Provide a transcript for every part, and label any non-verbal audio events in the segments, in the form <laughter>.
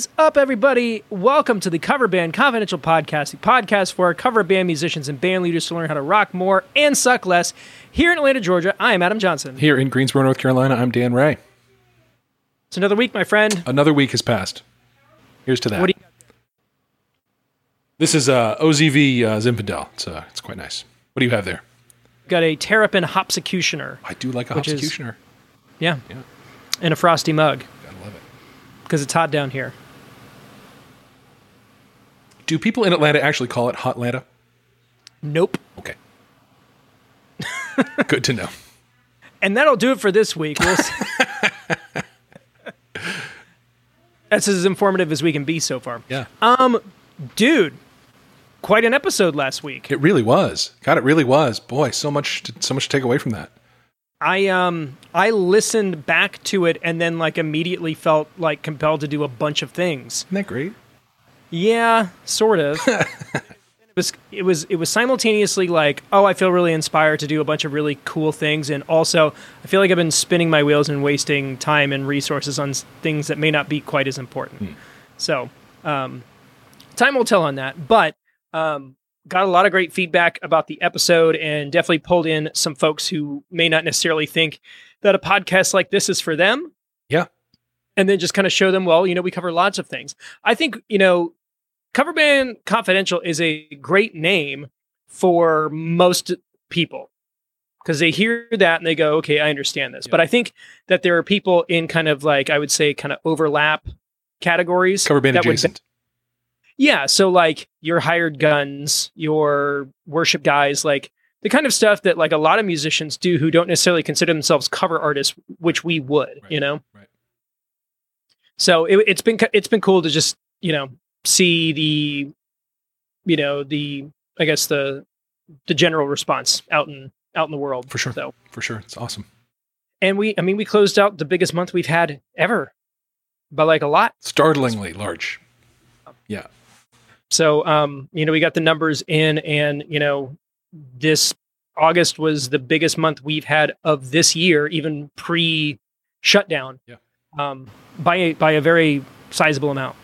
is up, everybody? Welcome to the Cover Band Confidential Podcast, the podcast for cover band musicians and band leaders to learn how to rock more and suck less. Here in Atlanta, Georgia, I am Adam Johnson. Here in Greensboro, North Carolina, I'm Dan Ray. It's another week, my friend. Another week has passed. Here's to that. What do you this is uh, OZV uh, Zinfandel. It's, uh, it's quite nice. What do you have there? got? A Terrapin Hopsecutioner. I do like a Which is- Yeah. Yeah. And a frosty mug Gotta love it. because it's hot down here. Do people in Atlanta actually call it Hot Atlanta? Nope. Okay. <laughs> Good to know. And that'll do it for this week. We'll <laughs> That's as informative as we can be so far. Yeah. Um, dude, quite an episode last week. it really was. God, it really was. Boy, so much, to, so much to take away from that. I um I listened back to it and then like immediately felt like compelled to do a bunch of things. Isn't that great? Yeah, sort of. <laughs> it was it was it was simultaneously like, oh, I feel really inspired to do a bunch of really cool things and also I feel like I've been spinning my wheels and wasting time and resources on things that may not be quite as important. So, um time will tell on that, but um got a lot of great feedback about the episode and definitely pulled in some folks who may not necessarily think that a podcast like this is for them Yeah. and then just kind of show them, well, you know, we cover lots of things. I think, you know, Cover Band Confidential is a great name for most people because they hear that and they go, okay, I understand this. Yeah. But I think that there are people in kind of like, I would say, kind of overlap categories. Cover band that would- adjacent. yeah. So, like, your hired guns, your worship guys, like, the kind of stuff that like a lot of musicians do who don't necessarily consider themselves cover artists, which we would, Right, you know. right. So it, it's been it's been cool to just you know see the you know the I guess the the general response out in out in the world For sure. So For sure. It's awesome. and we I mean we closed out the biggest month we've had ever, by like a lot. Startlingly large. Yeah. So um you know we got the numbers in and you know this August was the biggest month we've had of this year, even pre shutdown. Yeah. Um, by a, by a very sizable amount.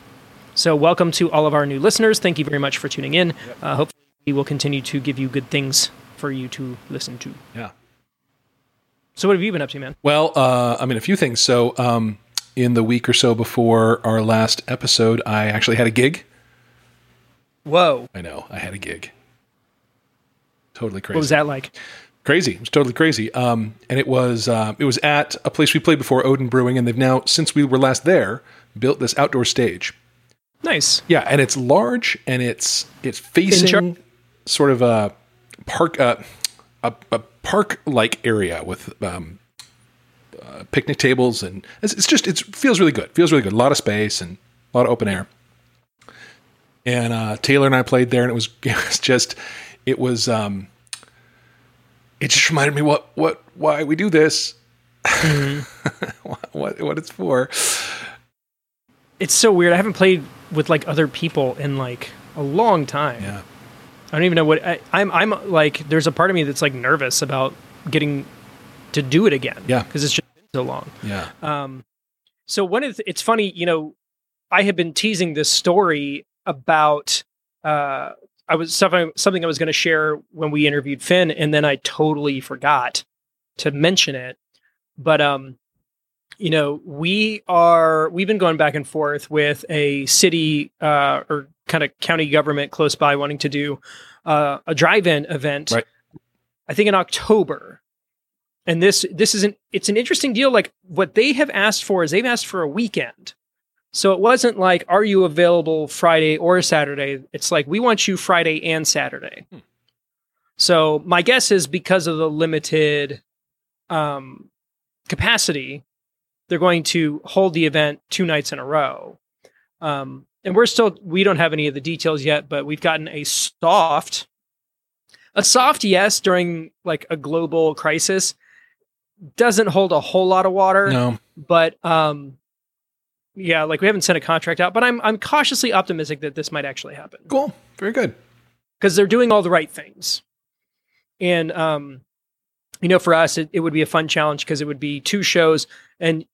So welcome to all of our new listeners. Thank you very much for tuning in. Uh, hopefully we will continue to give you good things for you to listen to. Yeah. So what have you been up to, man? Well, uh, I mean, a few things. So, um, in the week or so before our last episode, I actually had a gig. Whoa. I know, I had a gig. Totally crazy. What was that like? Crazy. It was totally crazy. Um, and it was uh, it was at a place we played before, Oden Brewing, and they've now, since we were last there, built this outdoor stage. Nice. Yeah, and it's large and it's it's facing sort of a park uh, a, a park like area with um, uh, picnic tables and it's, it's just it feels really good. Feels really good. A lot of space and a lot of open air. And uh, Taylor and I played there, and it was <laughs> it was just it was um, it just reminded me what what why we do this, what, <laughs> what what it's for. It's so weird. I haven't played with like other people in like a long time. Yeah. I don't even know what I, I'm. I'm like, there's a part of me that's like nervous about getting to do it again. Yeah. because it's just been so long. Yeah. Um, so one of the, it's funny, you know, I had been teasing this story about uh, I was something something I was going to share when we interviewed Finn, and then I totally forgot to mention it. But um, you know, we are we've been going back and forth with a city uh, or kind of county government close by wanting to do uh, a drive-in event. Right. I think in October. And this this is an it's an interesting deal. Like what they have asked for is they've asked for a weekend. So it wasn't like, are you available Friday or Saturday? It's like we want you Friday and Saturday. Hmm. So my guess is because of the limited um, capacity, they're going to hold the event two nights in a row. Um, and we're still we don't have any of the details yet, but we've gotten a soft, a soft yes during like a global crisis. Doesn't hold a whole lot of water No. but um yeah like we haven't sent a contract out but i'm i'm cautiously optimistic that this might actually happen Cool. Very good. because they're doing all the right things and um you know for us it, it would be a fun challenge because it would be two shows and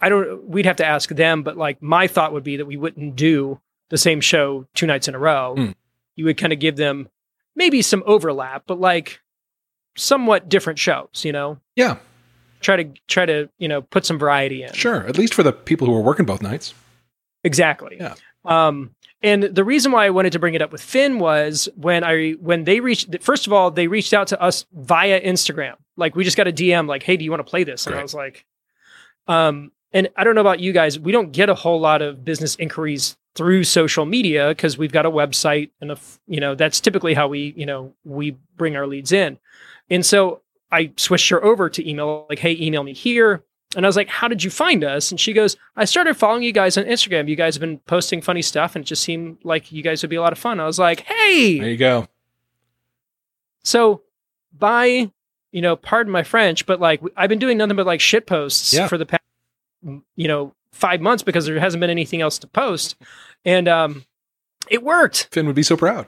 I don't. We'd have to ask them, but like my thought would be that we wouldn't do the same show two nights in a row. Mm. You would kind of give them maybe some overlap, but like somewhat different shows. You know, Yeah, try to try to you know put some variety in. sure. At least for the people who are working both nights. Exactly. Yeah. Um, and the reason why I wanted to bring it up with Finn was when I when they reached first of all they reached out to us via Instagram. Like we just got a DM like, "Hey, do you want to play this?" And I was like, um, and I don't know about you guys, we don't get a whole lot of business inquiries through social media because we've got a website and a you know that's typically how we you know we bring our leads in. And so I switched her over to email like, "Hey, email me here." And I was like, How did you find us? And she goes, I started following you guys on Instagram. You guys have been posting funny stuff, and it just seemed like you guys would be a lot of fun. I was like, hey. There you go. So, by, you know, pardon my French, but like, I've been doing nothing but like shit posts Yeah. for the past, you know, five months because there hasn't been anything else to post. And um, it worked. Finn would be so proud.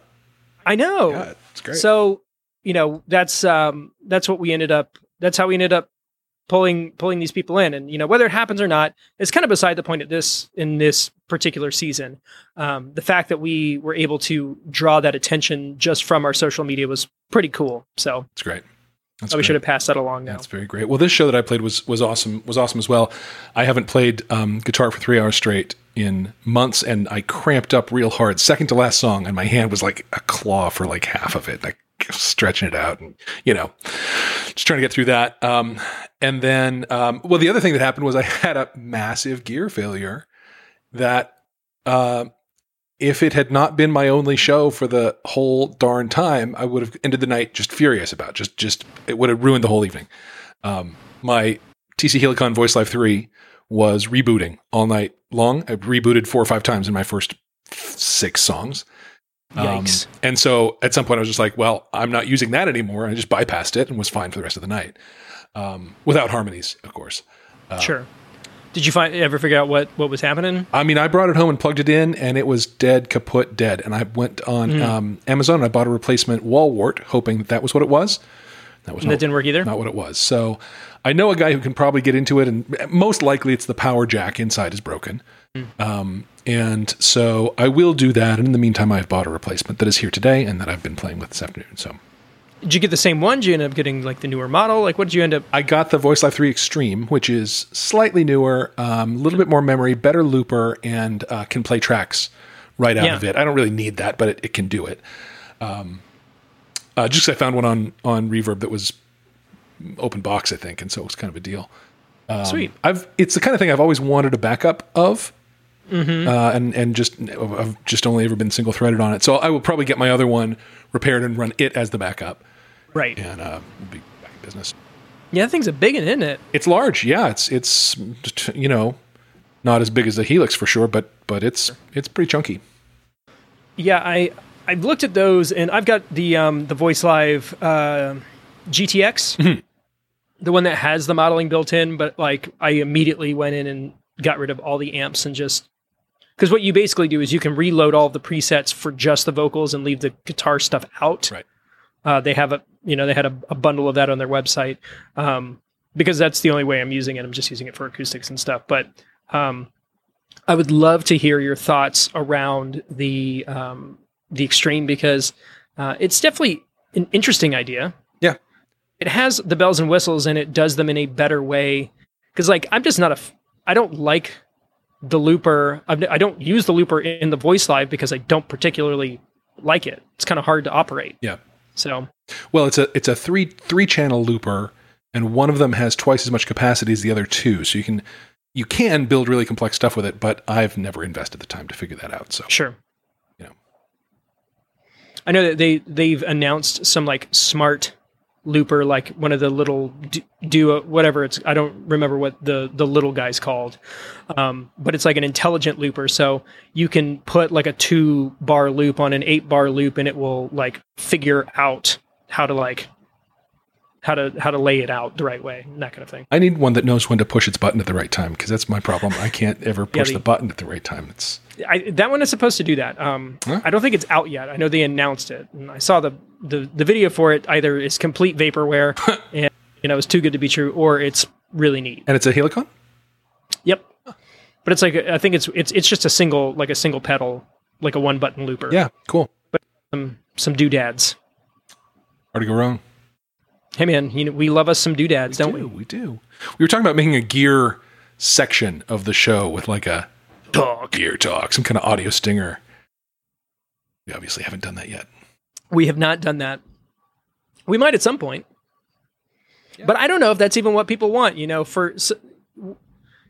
I know. Yeah, it's great. So, you know, that's um that's what we ended up that's how we ended up pulling pulling these people in. And, you know, whether it happens or not, it's kind of beside the point at this in this particular season. Um, the fact that we were able to draw that attention just from our social media was pretty cool. So it's great. That's we great. should have passed that along now. That's very great. Well, this show that I played was was awesome. Was awesome as well. I haven't played um, guitar for three hours straight in months, and I cramped up real hard. Second to last song, and my hand was like a claw for like half of it. Like stretching it out, and you know, just trying to get through that. Um, and then, um, well, the other thing that happened was I <laughs> had a massive gear failure. That uh, if it had not been my only show for the whole darn time, I would have ended the night just furious about. Just, just it would have ruined the whole evening. Um, my TC Helicon Voice Live 3 was rebooting all night long. I rebooted four or five times in my first six songs. Um, Yikes. and so at some point I was just like, well, I'm not using that anymore. And I just bypassed it and was fine for the rest of the night. Um, without harmonies, of course. sure. Did you find ever figure out what what was happening? I mean, I brought it home and plugged it in, and it was dead, kaput, dead. And I went on Hmm. um, Amazon and I bought a replacement wall wart, hoping that that was what it was. That was That not, didn't work either. not what it was. So I know a guy who can probably get into it, and most likely it's the power jack inside is broken. Hmm. Um, and so I will do that. And in the meantime, I've bought a replacement that is here today and that I've been playing with this afternoon. So Did you get the same one? Did you end up getting like the newer model? Like, what did you end up? I got the Voice Live 3 Extreme, which is slightly newer, a um, little bit more memory, better looper, and uh, can play tracks right out Yeah. of it. I don't really need that, but it, it can do it. Um, uh, just I found one on on Reverb that was open box, I think, and so it was kind of a deal. Um, Sweet. I've it's the kind of thing I've always wanted a backup of, Mm-hmm. uh, and and just I've just only ever been single threaded on it. So I will probably get my other one repaired and run it as the backup, Right. and uh, be back in business. Yeah, that thing's a big one, isn't it? It's large, yeah. It's it's you know not as big as the Helix for sure, but but it's it's pretty chunky. Yeah, I I've looked at those, and I've got the um the Voice Live uh, GTX, the one that has the modeling built in. But like, I immediately went in and got rid of all the amps and just because what you basically do is you can reload all the presets for just the vocals and leave the guitar stuff out. Right. Uh, they have a you know they had a, a bundle of that on their website um, because that's the only way I'm using it. I'm just using it for acoustics and stuff. But um, I would love to hear your thoughts around the um, the extreme because uh, it's definitely an interesting idea. Yeah. it has the bells and whistles and it does them in a better way. Because like I'm just not a f- I don't like the looper. I've, I don't use the looper in the voice live because I don't particularly like it. It's kind of hard to operate. Yeah. So Well, it's a it's a three three channel looper, and one of them has twice as much capacity as the other two. So you can you can build really complex stuff with it, but I've never invested the time to figure that out. So Sure. You know. I know that they they've announced some like smart looper, like one of the little du- duo, whatever it's. I don't remember what the the little guy's called, um, but it's like an intelligent looper. So you can put like a two bar loop on an eight bar loop, and it will like figure out how to like how to how to lay it out the right way, and that kind of thing. I need one that knows when to push its button at the right time because that's my problem. I can't ever push the- the button at the right time. It's I, that one is supposed to do that. Um, Huh? I don't think it's out yet. I know they announced it, and I saw the the, the video for it. Either is complete vaporware, <laughs> and you know it's too good to be true, or it's really neat. and it's a Helicon. Yep. But it's like I think it's it's it's just a single like a single pedal like a one button looper. Yeah, cool. But Some some doodads. Hard to go wrong. Hey man, you know, we love us some doodads, don't we? do, we do. We were talking about making a gear section of the show with like a Talk. gear talk, some kind of audio stinger. We obviously haven't done that yet. We have not done that. We might at some point. But I don't know if that's even what people want, you know, for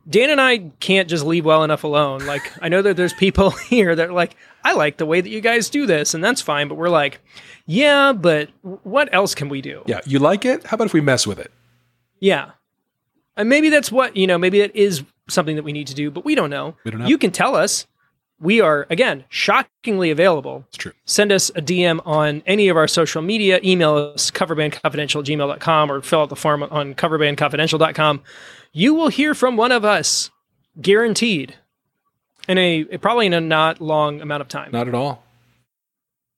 Dan and I can't just leave well enough alone. Like I know that there's people <laughs> here that are like, I like the way that you guys do this and that's fine, but we're like, yeah, but what else can we do? Yeah, you like it? How about if we mess with it? Yeah. And maybe that's what, you know, maybe that is something that we need to do, but we don't know. We don't know. You can tell us. We are, again, shockingly available. It's true. Send us a DM on any of our social media. Email us coverbandconfidential gmail.com or fill out the form on coverbandconfidential.com. You will hear from one of us, guaranteed, in a probably in a not long amount of time. Not at all.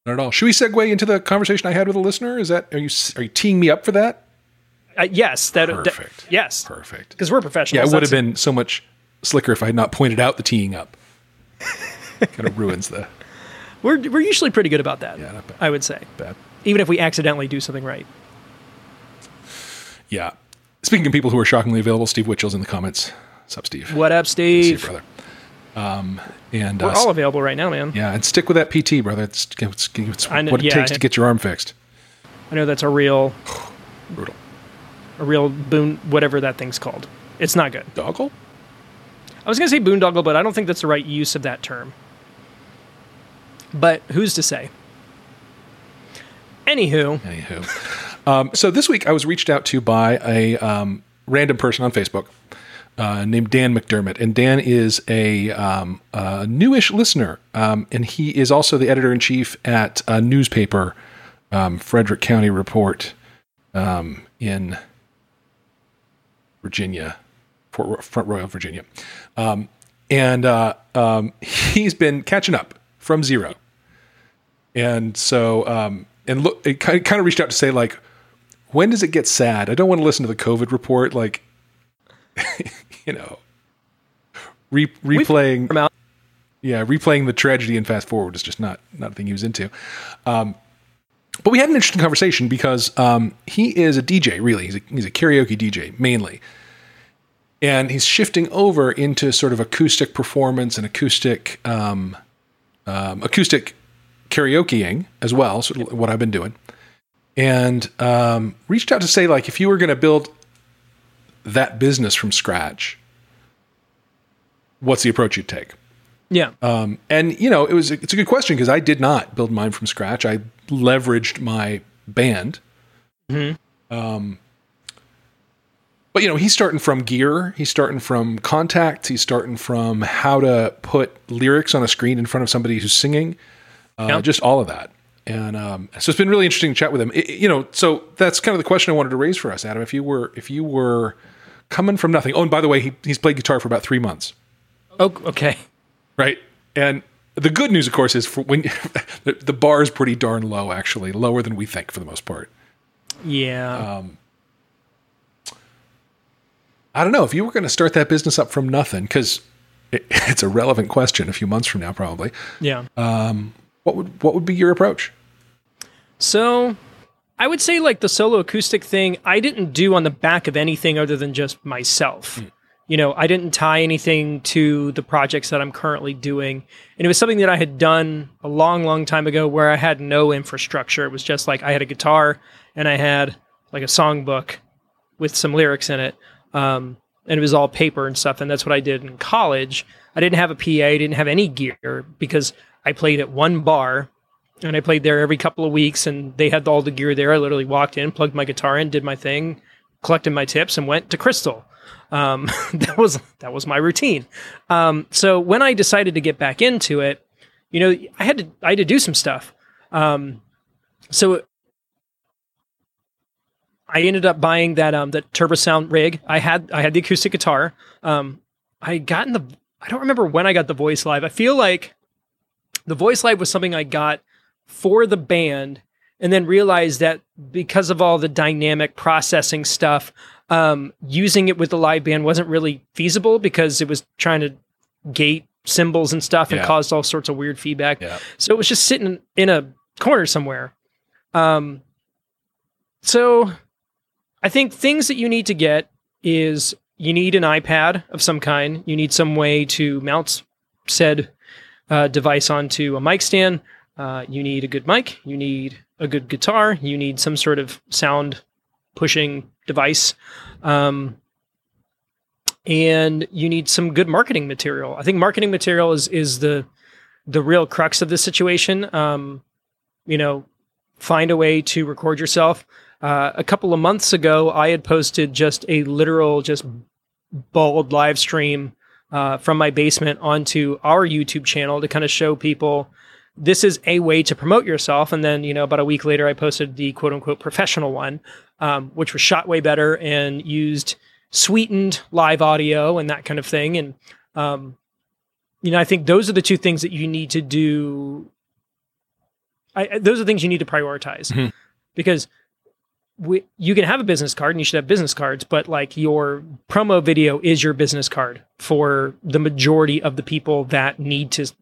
Not at all. Should we segue into the conversation I had with a listener? Is that are you are you teeing me up for that? Uh, yes, that, that- Perfect. yes, Perfect. because we're Yeah, professionals. it would have been so much slicker if I had not pointed out the teeing up. Kind of ruins the <laughs> We're we're usually pretty good about that. Yeah, not bad. I would say, bad. even if we accidentally do something right. Yeah. Speaking of people who are shockingly available, Steve Witchell's in the comments. What's up, Steve? What up, See you, Steve? brother. Um, and We're uh, all available right now, man. yeah, and stick with that PT, brother. It's, it's, it's know- what it yeah, takes to get your arm fixed. I know that's a real <sighs> Brutal. a real boon whatever that thing's called. It's not good. Doggle? I was going to say boondoggle, but I don't think that's the right use of that term. But who's to say? Anywho, Anywho. Um, so this week I was reached out to by a um, random person on Facebook uh, named Dan McDermott. And Dan is a, um, a newish listener. Um, and he is also the editor in chief at a newspaper, um, Frederick County Report um, in Virginia, Front, Royal, Virginia. And uh, <laughs> he's been catching up from zero. And so, um, and look, it kind of, reached out to say, like, when does it get sad? I don't want to listen to the COVID report. Like, <laughs> you know, re- replaying, yeah, replaying the tragedy and fast forward is just not not a thing he was into. Um, but we had an interesting conversation because um, he is a DJ. Really, he's a, he's a karaoke DJ mainly, and he's shifting over into sort of acoustic performance and acoustic um, um, acoustic karaokeing as well. Sort of what I've been doing, and um, reached out to say like if you were going to build that business from scratch, what's the approach you'd take? yeah, Um, and you know, it was it's a good question because I did not build mine from scratch. I leveraged my band. Um, but you know, he's starting from gear. He's starting from contacts. He's starting from how to put lyrics on a screen in front of somebody who's singing. Uh, Yeah. Just all of that. And um, so it's been really interesting to chat with him. It- you know, so that's kind of the question I wanted to raise for us, Adam. If you were if you were coming from nothing. Oh, and by the way, he, he's played guitar for about three months oh, okay, right? And the good news, of course, is for when <laughs> the, the bar is pretty darn low, actually, lower than we think for the most part. yeah, I don't know if you were going to start that business up from nothing, because it, <laughs> it's a relevant question a few months from now, probably. yeah. Um, what would what would be your approach? So I would say like the solo acoustic thing, I didn't do on the back of anything other than just myself. Hmm. You know, I didn't tie anything to the projects that I'm currently doing. And it was something that I had done a long, long time ago where I had no infrastructure. It was just like I had a guitar and I had like a songbook with some lyrics in it. Um, and it was all paper and stuff. And that's what I did in college. I didn't have a PA, I didn't have any gear because I played at one bar and I played there every couple of weeks, and they had all the gear there. I literally walked in, plugged my guitar in, did my thing, collected my tips, and went to Krystal. Um, <laughs> that was that was my routine. Um, so when I decided to get back into it, you know, I had to I had to do some stuff. Um, so I ended up buying that um that Turbosound rig. I had I had the acoustic guitar. Um, I got in the I don't remember when I got the voice live. I feel like the voice live was something I got for the band and then realized that because of all the dynamic processing stuff um, using it with the live band wasn't really feasible because it was trying to gate cymbals and stuff and Yeah. caused all sorts of weird feedback. Yeah. So it was just sitting in a corner somewhere. Um, so I think things that you need to get is you need an iPad of some kind. You need some way to mount said uh, device onto a mic stand. Uh, you need a good mic. You need a good guitar. You need some sort of sound pushing device. Um, and you need some good marketing material. I think marketing material is is the the real crux of this situation. Um, you know, find a way to record yourself. Uh, a couple of months ago, I had posted just a literal, just bald live stream uh, from my basement onto our YouTube channel to kind of show people this is a way to promote yourself. And then, you know, about a week later, I posted the quote unquote professional one, um, which was shot way better and used sweetened live audio and that kind of thing. And, um, you know, I think those are the two things that you need to do. I, those are things you need to prioritize Mhm. because we, you can have a business card and you should have business cards, but like your promo video is your business card for the majority of the people that need to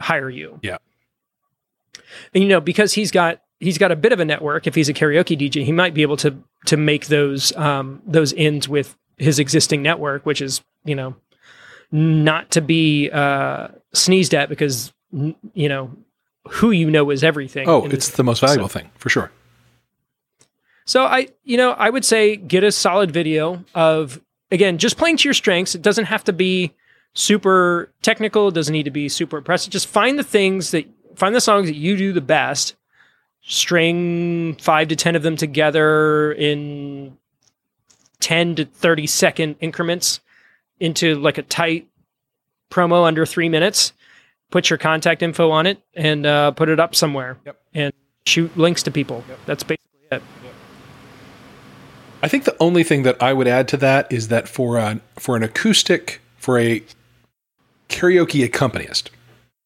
hire you. Yeah. And you know, because he's got he's got a bit of a network, if he's a karaoke DJ, he might be able to to make those um those ends with his existing network, which is, you know, not to be uh sneezed at because you know who you know is everything. Oh, it's the most valuable thing for sure. So I, you know, I would say get a solid video of again just playing to your strengths. It doesn't have to be super technical. It doesn't need to be super impressive. Just find the things that find the songs that you do the best. String five to ten of them together in ten to thirty second increments into like a tight promo under three minutes. Put your contact info on it and uh, put it up somewhere. Yep. And shoot links to people. That's basically it. I think the only thing that I would add to that is that for an for an acoustic for a karaoke accompanist,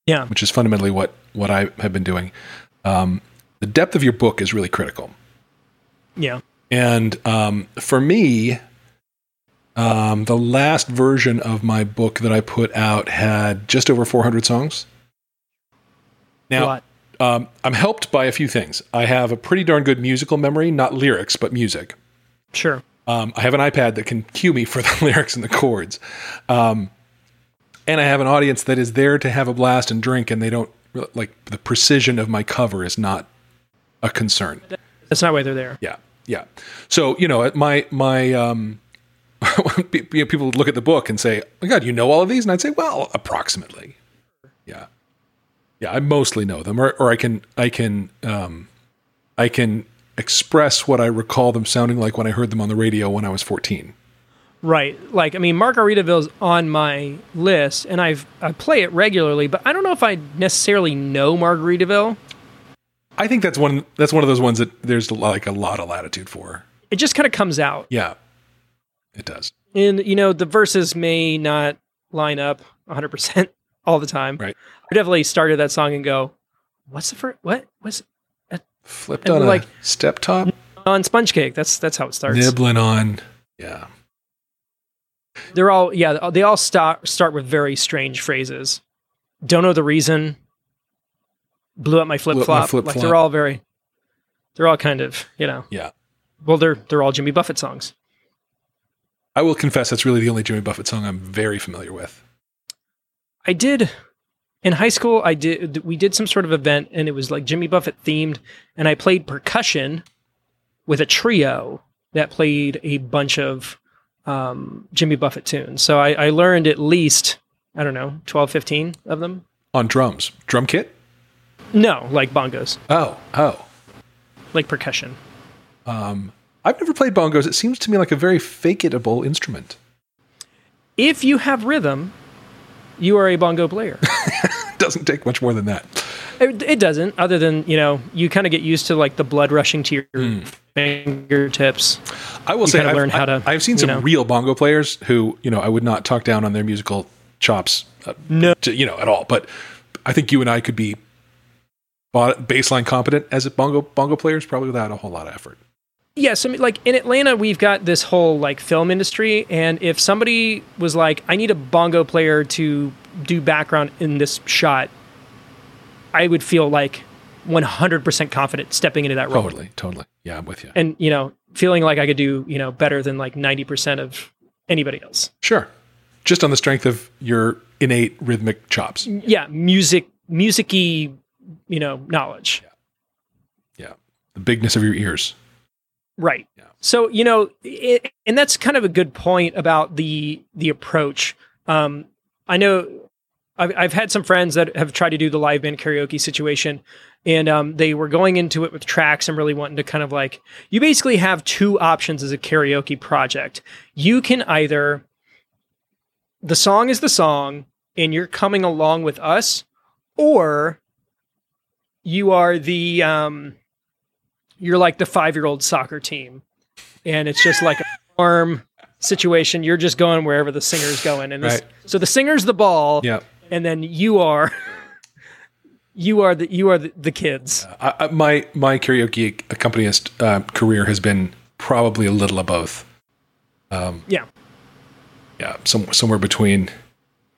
Yeah. which is fundamentally what what I have been doing, um, the depth of your book is really critical. Yeah. And um, for me, um, the last version of my book that I put out had just over 400 songs. Now, um, I'm helped by a few things. I have a pretty darn good musical memory, not lyrics, but music. Sure. Um, I have an iPad that can cue me for <laughs> the lyrics and the chords. Um, and I have an audience that is there to have a blast and drink, and they don't like the precision of my cover is not a concern. That's not why they're there. Yeah, yeah. So you know, my my um, <laughs> pe- pe- people would look at the book and say, "Oh my God, you know all of these?" And I'd say, "Well, approximately." Yeah, yeah. I mostly know them, or or I can I can um, I can express what I recall them sounding like when I heard them on the radio when I was fourteen. Right. Like, I mean, Margaritaville's on my list, and I've I play it regularly, but I don't know if I necessarily know Margaritaville. I think that's one that's one of those ones that there's like a lot of latitude for. It just kind of comes out, Yeah, it does. and you know, the verses may not line up 100 percent <laughs> all the time. Right. I definitely started that song and go, "What's the first? What was Flipped And on a like- step top, on Sponge Cake?" That's that's how it starts. nibbling on. Yeah. They're all yeah. They all start start with very strange phrases. Don't know the reason. Blew up my flip Blew up my flop. Like they're all very. They're all kind of you know. Yeah. Well, they're they're all Jimmy Buffett songs. I will confess that's really the only Jimmy Buffett song I'm very familiar with. I did in high school. I did we did some sort of event and it was like Jimmy Buffett themed, and I played percussion with a trio that played a bunch of um, Jimmy Buffett tunes. So I, I learned at least I don't know 12, 15 of them. On drums. Drum kit? No, like bongos, Oh, oh. like percussion. Um, I've never played bongos. It seems to me like a very fake-itable instrument. If you have rhythm, you are a bongo player. It <laughs> doesn't take much more than that. it, it doesn't, other than you know, you kind of get used to like the blood rushing to your fingertips. I will You say I've, learn how to, I, have seen some know. real bongo players who, you know, I would not talk down on their musical chops, uh, No, to, you know, at all. But I think you and I could be baseline competent as a bongo bongo players, probably without a whole lot of effort. Yes, I mean, like in Atlanta, we've got this whole like film industry, and if somebody was like, "I need a bongo player to do background in this shot," I would feel like 100% confident stepping into that role, Totally, totally. Yeah, I'm with you. and you know, feeling like I could do you know better than like 90% of anybody else. Sure. Just on the strength of your innate rhythmic chops. Yeah, music, musicy, you know, knowledge. Yeah. The bigness of your ears. Right. Yeah. So you know, it, and that's kind of a good point about the the approach. Um, I know I've, I've had some friends that have tried to do the live band karaoke situation, and um, they were going into it with tracks and really wanting to kind of like you basically have two options as a karaoke project. You can either the song is the song and you're coming along with us, or you are the um, you're like the five year old soccer team, and it's just like a farm situation. You're just going wherever the singer's going, and this, Right. so the singer's the ball, Yeah. and then you are you are the you are the, the kids. I, my my karaoke accompanist uh, career has been probably a little of both. Yeah, Yeah, some, somewhere between.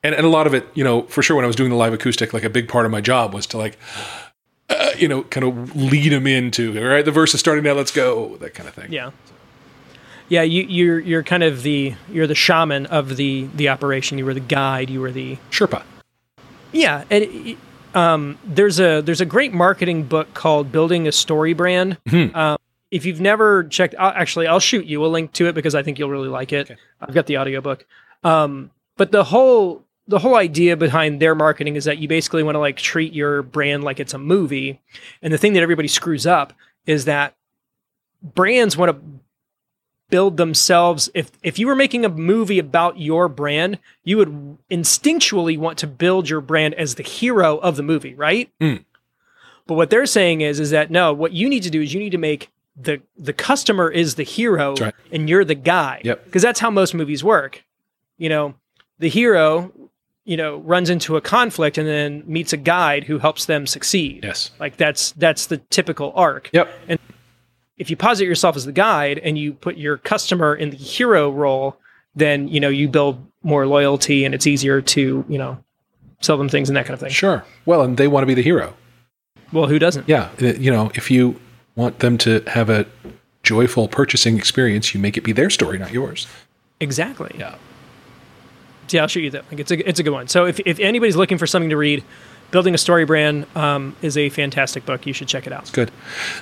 And, and a lot of it, you know, for sure, when I was doing the live acoustic, like a big part of my job was to like, uh, you know, kind of lead them into, all right, the verse is starting now, let's go, that kind of thing. yeah, yeah. You you're you're kind of the you're the shaman of the the operation. You were the guide. You were the Sherpa. Yeah, and um, there's a there's a great marketing book called Building a StoryBrand. Um, if you've never checked, i actually, I'll shoot you a link to it because I think you'll really like it. I've got the audiobook. Um, but the whole the whole idea behind their marketing is that you basically want to like treat your brand like it's a movie, and the thing that everybody screws up is that brands want to build themselves if if you were making a movie about your brand you would instinctually want to build your brand as the hero of the movie right Mm. but what they're saying is is that no what you need to do is you need to make the the customer is the hero right. and you're the guy Yep. because that's how most movies work you know the hero you know runs into a conflict and then meets a guide who helps them succeed Yes. like that's that's the typical arc Yep. And if you posit yourself as the guide and you put your customer in the hero role, then you know you build more loyalty and it's easier to you know sell them things and that kind of thing. Sure. Well, and they want to be the hero. Well, who doesn't? Yeah. uh, You know, if you want them to have a joyful purchasing experience, you make it be their story, not yours. Exactly. Yeah. Yeah, I'll show you that. Like it's a it's a good one. So if if anybody's looking for something to read, building a story brand um, is a fantastic book. You should check it out. Good.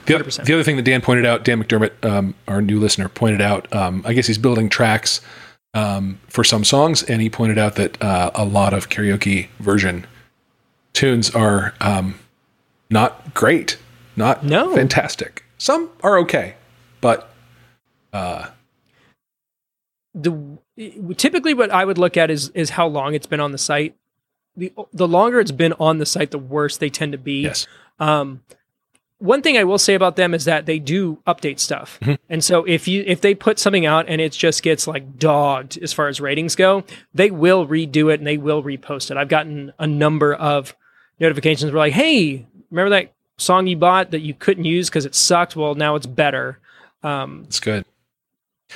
The, oth- 100%. the other thing that Dan pointed out, Dan McDermott, um, our new listener, pointed out, um, I guess he's building tracks um, for some songs, and he pointed out that uh, a lot of karaoke version tunes are um, not great, not No. fantastic. Some are okay, but the typically what I would look at is is how long it's been on the site. The the longer it's been on the site, the worse they tend to be. yes, Um, one thing I will say about them is that they do update stuff, Mm-hmm. and so if you if they put something out and it just gets like dogged as far as ratings go, they will redo it and they will repost it. I've gotten a number of notifications where like, hey, remember that song you bought that you couldn't use because it sucked? Well, now it's better. Um, it's good.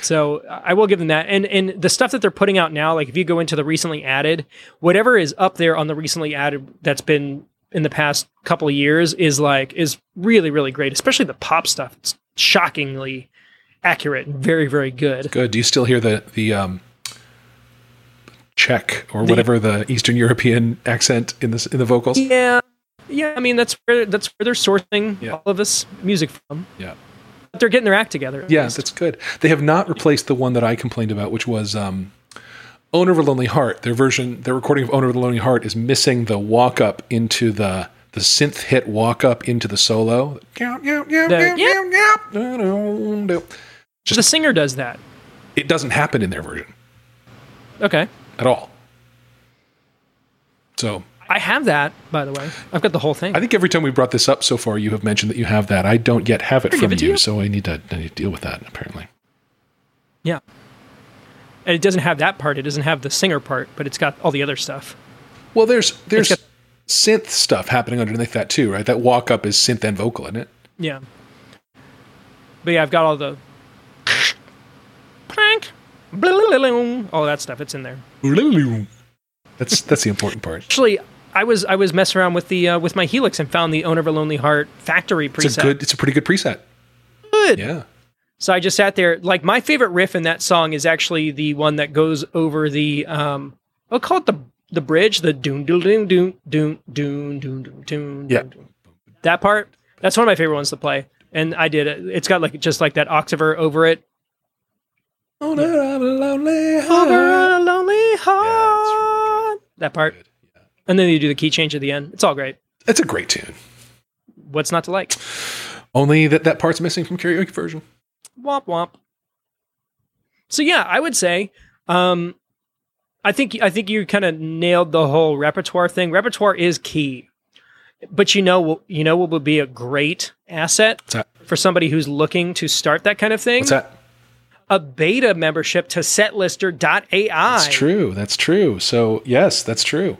So I will give them that. And and the stuff that they're putting out now, like if you go into the recently added, whatever is up there on the recently added that's been in the past couple of years is like is really really great, especially the pop stuff. It's shockingly accurate and very very good. Good. Do you still hear the the um, Czech or whatever the Eastern European accent in this in the vocals? Yeah. Yeah, I mean that's where that's where they're sourcing Yeah. all of this music from. Yeah. But they're getting their act together. Yes, that's good. They have not replaced the one that I complained about, which was um, "Owner of a Lonely Heart." Their version, their recording of "Owner of a Lonely Heart" is missing the walk up into the the synth hit walk up into the solo. The- the singer does that. It doesn't happen in their version Okay. at all. So I have that, by the way. I've got the whole thing. I think every time we brought this up so far, you have mentioned that you have that. I don't yet have it from it you, you. so I need to I need to deal with that. Apparently, Yeah. And it doesn't have that part. It doesn't have the singer part, but it's got all the other stuff. well, there's there's got- synth stuff happening underneath that too, right? That walk up is synth and vocal, isn't it? Yeah. But yeah, I've got all the Plank. All that stuff. It's in there. That's that's the important part. Actually, I was I was messing around with the uh, with my Helix and found the Owner of a Lonely Heart factory preset. It's a good. It's a pretty good preset. Good. Yeah. So I just sat there. Like my favorite riff in that song is actually the one that goes over the um I'll call it the the bridge, the doon doon doon doon doon doon doon doon. Yeah. That part. That's one of my favorite ones to play. And I did it. It's got like just like that octaver over it. Oh, no, I'm a lonely heart. Over a lonely heart. Yeah, heart. that part. Good. And then you do the key change at the end. It's all great. It's a great tune. What's not to like? Only that that part's missing from karaoke version. Womp womp. So yeah, I would say, um, I think I think you kind of nailed the whole repertoire thing. Repertoire is key, but you know you know what would be a great asset for somebody who's looking to start that kind of thing. What's that? A beta membership to Setlister.ai. That's true. That's true. So yes, that's true.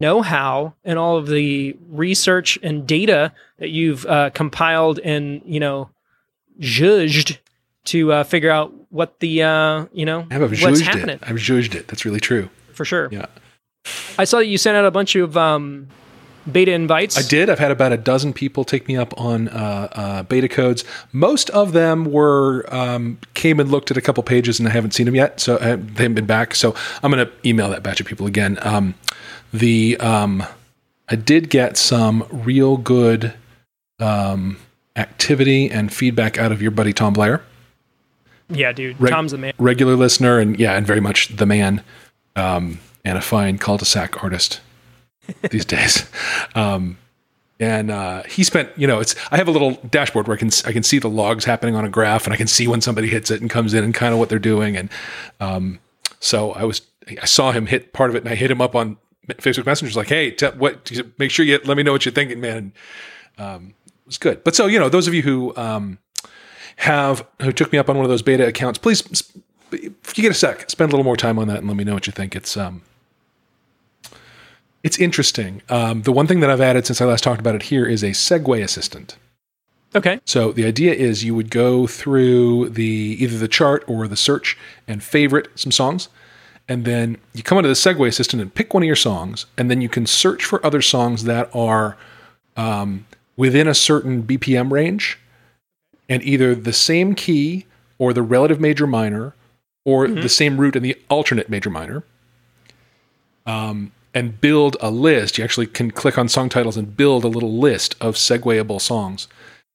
Know-how and all of the research and data that you've uh, compiled and you know judged to uh, figure out what the uh, you know I've what's judged happening it. I've judged it. That's really true. for sure. Yeah. I saw that you sent out a bunch of um, beta invites. I did. I've had about a dozen people take me up on uh, uh, beta codes. Most of them were um, came and looked at a couple pages, and I haven't seen them yet, so uh, they haven't been back. So I'm going to email that batch of people again. Um, the um, I did get some real good um, activity and feedback out of your buddy Tom Blair. Yeah, dude. Reg- Tom's the man. regular listener and yeah, and very much the man, um, and a fine cul-de-sac artist these <laughs> days. Um, and uh, he spent, you know, it's I have a little dashboard where I can I can see the logs happening on a graph, and I can see when somebody hits it and comes in and kind of what they're doing. And um, so I was I saw him hit part of it, and I hit him up on Facebook Messenger, like, hey, te- what? Make sure you let me know what you're thinking, man. And, um, it was good. But so you know, those of you who um, have who took me up on one of those beta accounts, please, if you get a sec, spend a little more time on that and let me know what you think. It's um, it's interesting. Um, the one thing that I've added since I last talked about it here is a segue assistant. Okay. So the idea is you would go through the either the chart or the search and favorite some songs, and then you come into the segue assistant and pick one of your songs, and then you can search for other songs that are um, within a certain BPM range, and either the same key or the relative major minor, or the same root in the alternate major minor. Um, and build a list. You actually can click on song titles and build a little list of segueable songs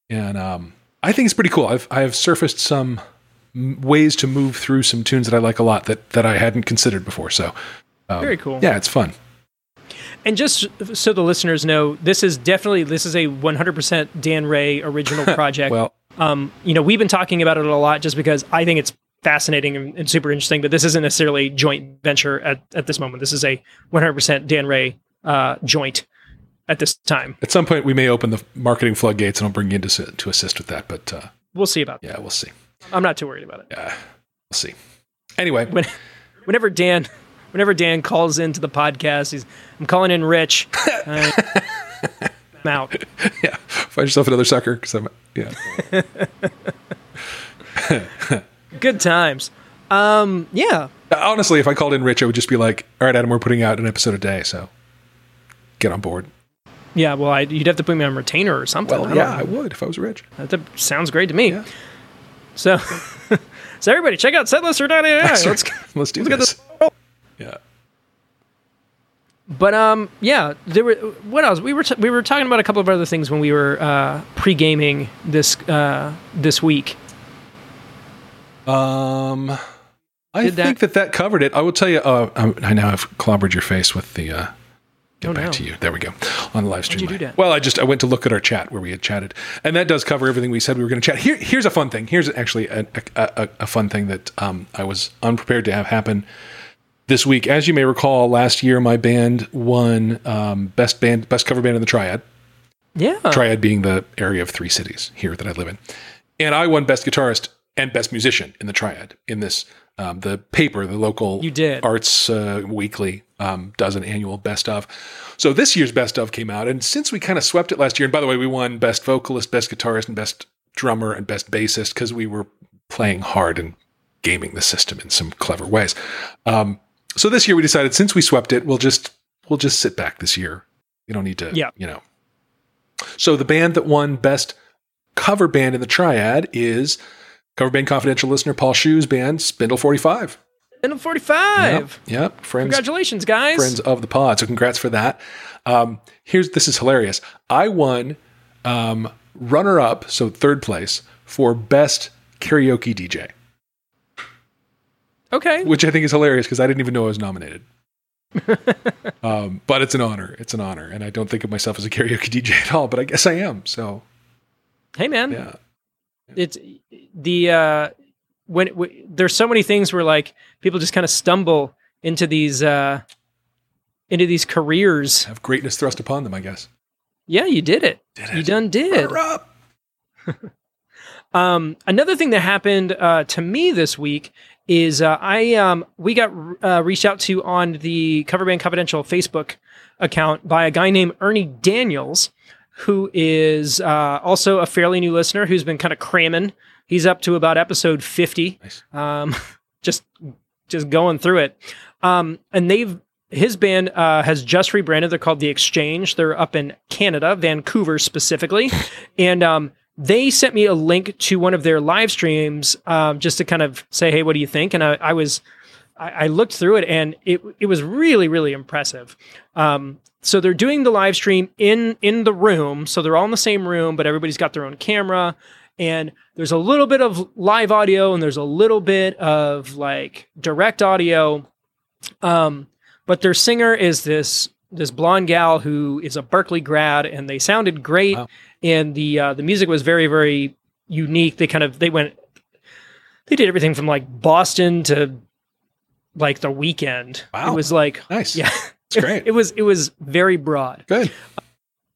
and um, I think it's pretty cool. I've I've surfaced some ways to move through some tunes that I like a lot that that I hadn't considered before. So um, Very cool. Yeah, it's fun. And just so the listeners know, this is definitely this is a 100% Dan Ray original <laughs> project. Well, um, you know, we've been talking about it a lot just because I think it's fascinating and, and super interesting, but this isn't necessarily a joint venture at, at this moment. This is a 100% Dan Ray uh, joint at this time. at some point we may open the marketing floodgates, and I'll bring you in to, to assist with that. But uh, We'll see about that. yeah, we'll see. I'm not too worried about it. Yeah, we'll see. Anyway, When, whenever Dan, whenever Dan calls into the podcast, he's, I'm calling in Rich. Uh, I'm out. <laughs> yeah, find yourself another sucker because I'm yeah. <laughs> Good times. Um, yeah. Honestly, if I called in Rich, I would just be like, "All right, Adam, we're putting out an episode a day, so get on board." Yeah, well, I, you'd have to put me on retainer or something. Well, don't yeah, I would if I was Rich. That that sounds great to me. Yeah. So, <laughs> so everybody, check out setlister.ai. Let's. Let's do let's this. this. Yeah. But um, yeah, there were what else? We were t- we were talking about a couple of other things when we were uh, pre-gaming this uh, this week. Um, I Did think that that covered it. I will tell you. Uh, I now have clobbered your face with the. Get Oh, back no. to you. There we go on the live stream. Did you do that? Well, I just I went to look at our chat where we had chatted, and that does cover everything we said we were going to chat. Here, here's a fun thing. Here's actually a, a, a, a fun thing that um, I was unprepared to have happen this week. As you may recall, last year my band won um, best band, best cover band in the Triad. Yeah, Triad being the area of three cities here that I live in. And I won best guitarist and best musician in the Triad in this um, the paper, the local You did. Arts uh, Weekly um, does an annual best of. So this year's best of came out, and since we kind of swept it last year, and by the way, we won best vocalist, best guitarist, and best drummer and best bassist because we were playing hard and gaming the system in some clever ways. Um, so this year we decided since we swept it, we'll just we'll just sit back this year. We don't need to, Yeah. you know. So the band that won best cover band in the triad is cover band confidential listener Paul Shoe's band Spindle Forty Five. Spindle 45. Yep, yep. Friends Congratulations, guys. friends of the pod. So congrats for that. Um, here's this is hilarious. I won um, runner up, so third place for best karaoke DJ, Okay. which I think is hilarious because I didn't even know I was nominated. <laughs> um, but it's an honor. It's an honor, and I don't think of myself as a karaoke <laughs> DJ at all, but I guess I am. So Hey, man. yeah, It's the, uh, when, w there's so many things where like people just kind of stumble into these, uh, into these careers. have greatness thrust upon them. I guess. Yeah, you did it. Did You done did. <laughs> Um, another thing that happened uh, to me this week is uh, I um, we got uh, reached out to on the Cover Band Confidential Facebook account by a guy named Ernie Daniels, who is uh, also a fairly new listener who's been kind of cramming. He's up to about episode fifty, Nice. um, <laughs> just just going through it. Um, and they've his band uh, has just rebranded. They're called The Exchange. They're up in Canada, Vancouver specifically, <laughs> and um, they sent me a link to one of their live streams um, just to kind of say, "Hey, what do you think?" And I, I was, I, I looked through it, and it it was really really impressive. Um, so they're doing the live stream in in the room, so they're all in the same room, but everybody's got their own camera, and there's a little bit of live audio, and there's a little bit of like direct audio. Um, but their singer is this this blonde gal who is a Berkeley grad, and they sounded great, Wow. and the uh, the music was very very unique. They kind of they went they did everything from like Boston to like the Weeknd. Wow. It was like Nice. yeah, <laughs> It's great. it was it was very broad, Good.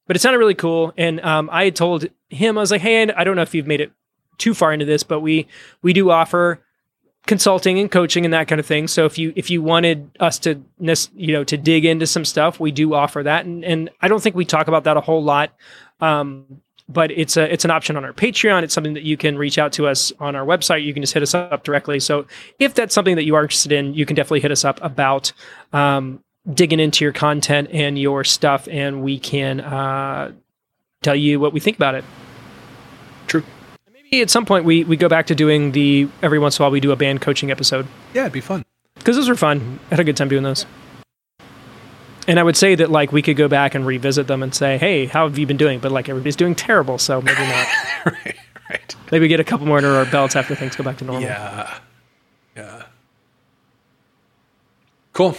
but it sounded really cool. And um, I had told him I was like, hey, I don't know if you've made it too far into this, but we we do offer consulting and coaching and that kind of thing. So if you if you wanted us to you know to dig into some stuff, we do offer that. And and I don't think we talk about that a whole lot. Um, but it's a it's an option on our Patreon. It's something that you can reach out to us on our website. You can just hit us up directly. So if that's something that you are interested in, you can definitely hit us up about um, digging into your content and your stuff, and we can uh, tell you what we think about it. True. Maybe at some point we we go back to doing the every once in a while we do a band coaching episode Yeah, it'd be fun. because those were fun. I had a good time doing those. And I would say that like we could go back and revisit them and say, "Hey, how have you been doing?" But like everybody's doing terrible, so maybe not. <laughs> right. Right. maybe get a couple more under our belts after things go back to normal. Yeah. Yeah. Cool.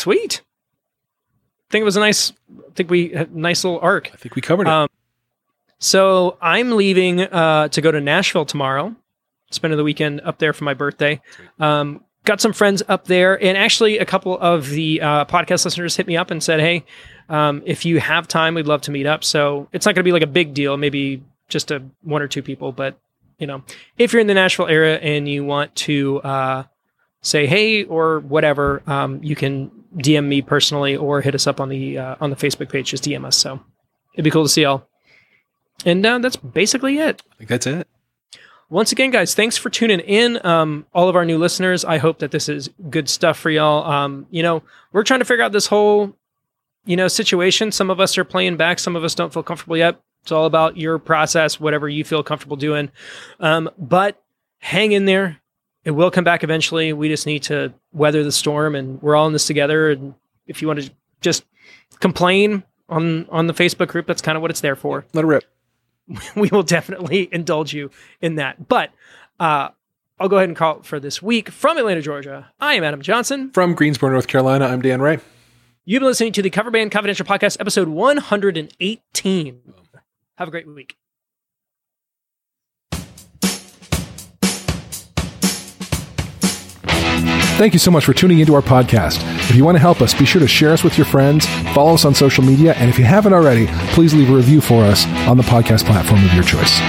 Sweet. I think it was a nice. I think we had a nice little arc. I think we covered it. Um, So I'm leaving uh, to go to Nashville tomorrow. Spending the weekend up there for my birthday. Um, got some friends up there, and actually a couple of the uh, podcast listeners hit me up and said, "Hey, um, if you have time, we'd love to meet up." So it's not going to be like a big deal. Maybe just a one or two people, but you know, if you're in the Nashville area and you want to uh, say hey or whatever, um, you can DM me personally or hit us up on the uh, on the Facebook page. Just DM us. So it'd be cool to see y'all. And uh, that's basically it. I think that's it. Once again, guys, thanks for tuning in. Um, all of our new listeners, I hope that this is good stuff for y'all. Um, you know, we're trying to figure out this whole, you know, situation. Some of us are playing back. Some of us don't feel comfortable yet. It's all about your process, whatever you feel comfortable doing. Um, but hang in there. It will come back eventually. We just need to weather the storm, and we're all in this together. And if you want to just complain on on the Facebook group, that's kind of what it's there for Let it rip. <laughs> we will definitely indulge you in that. But uh, I'll go ahead and call it for this week from Atlanta, Georgia. I am Adam Johnson. From Greensboro, North Carolina, I'm Dan Ray. You've been listening to the Cover Band Confidential Podcast, episode 118. Have a great week. Thank you so much for tuning into our podcast. If you want to help us, be sure to share us with your friends, follow us on social media, and if you haven't already, please leave a review for us on the podcast platform of your choice.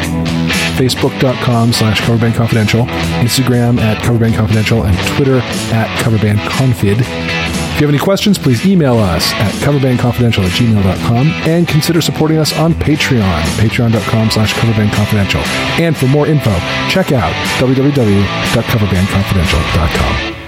Facebook.com slash Coverband Confidential, Instagram at Coverband Confidential, and Twitter at Coverband Confid. If you have any questions, please email us at coverbandconfidential at gmail.com and consider supporting us on Patreon, patreon.com slash coverbandconfidential. And for more info, check out www.coverbandconfidential.com.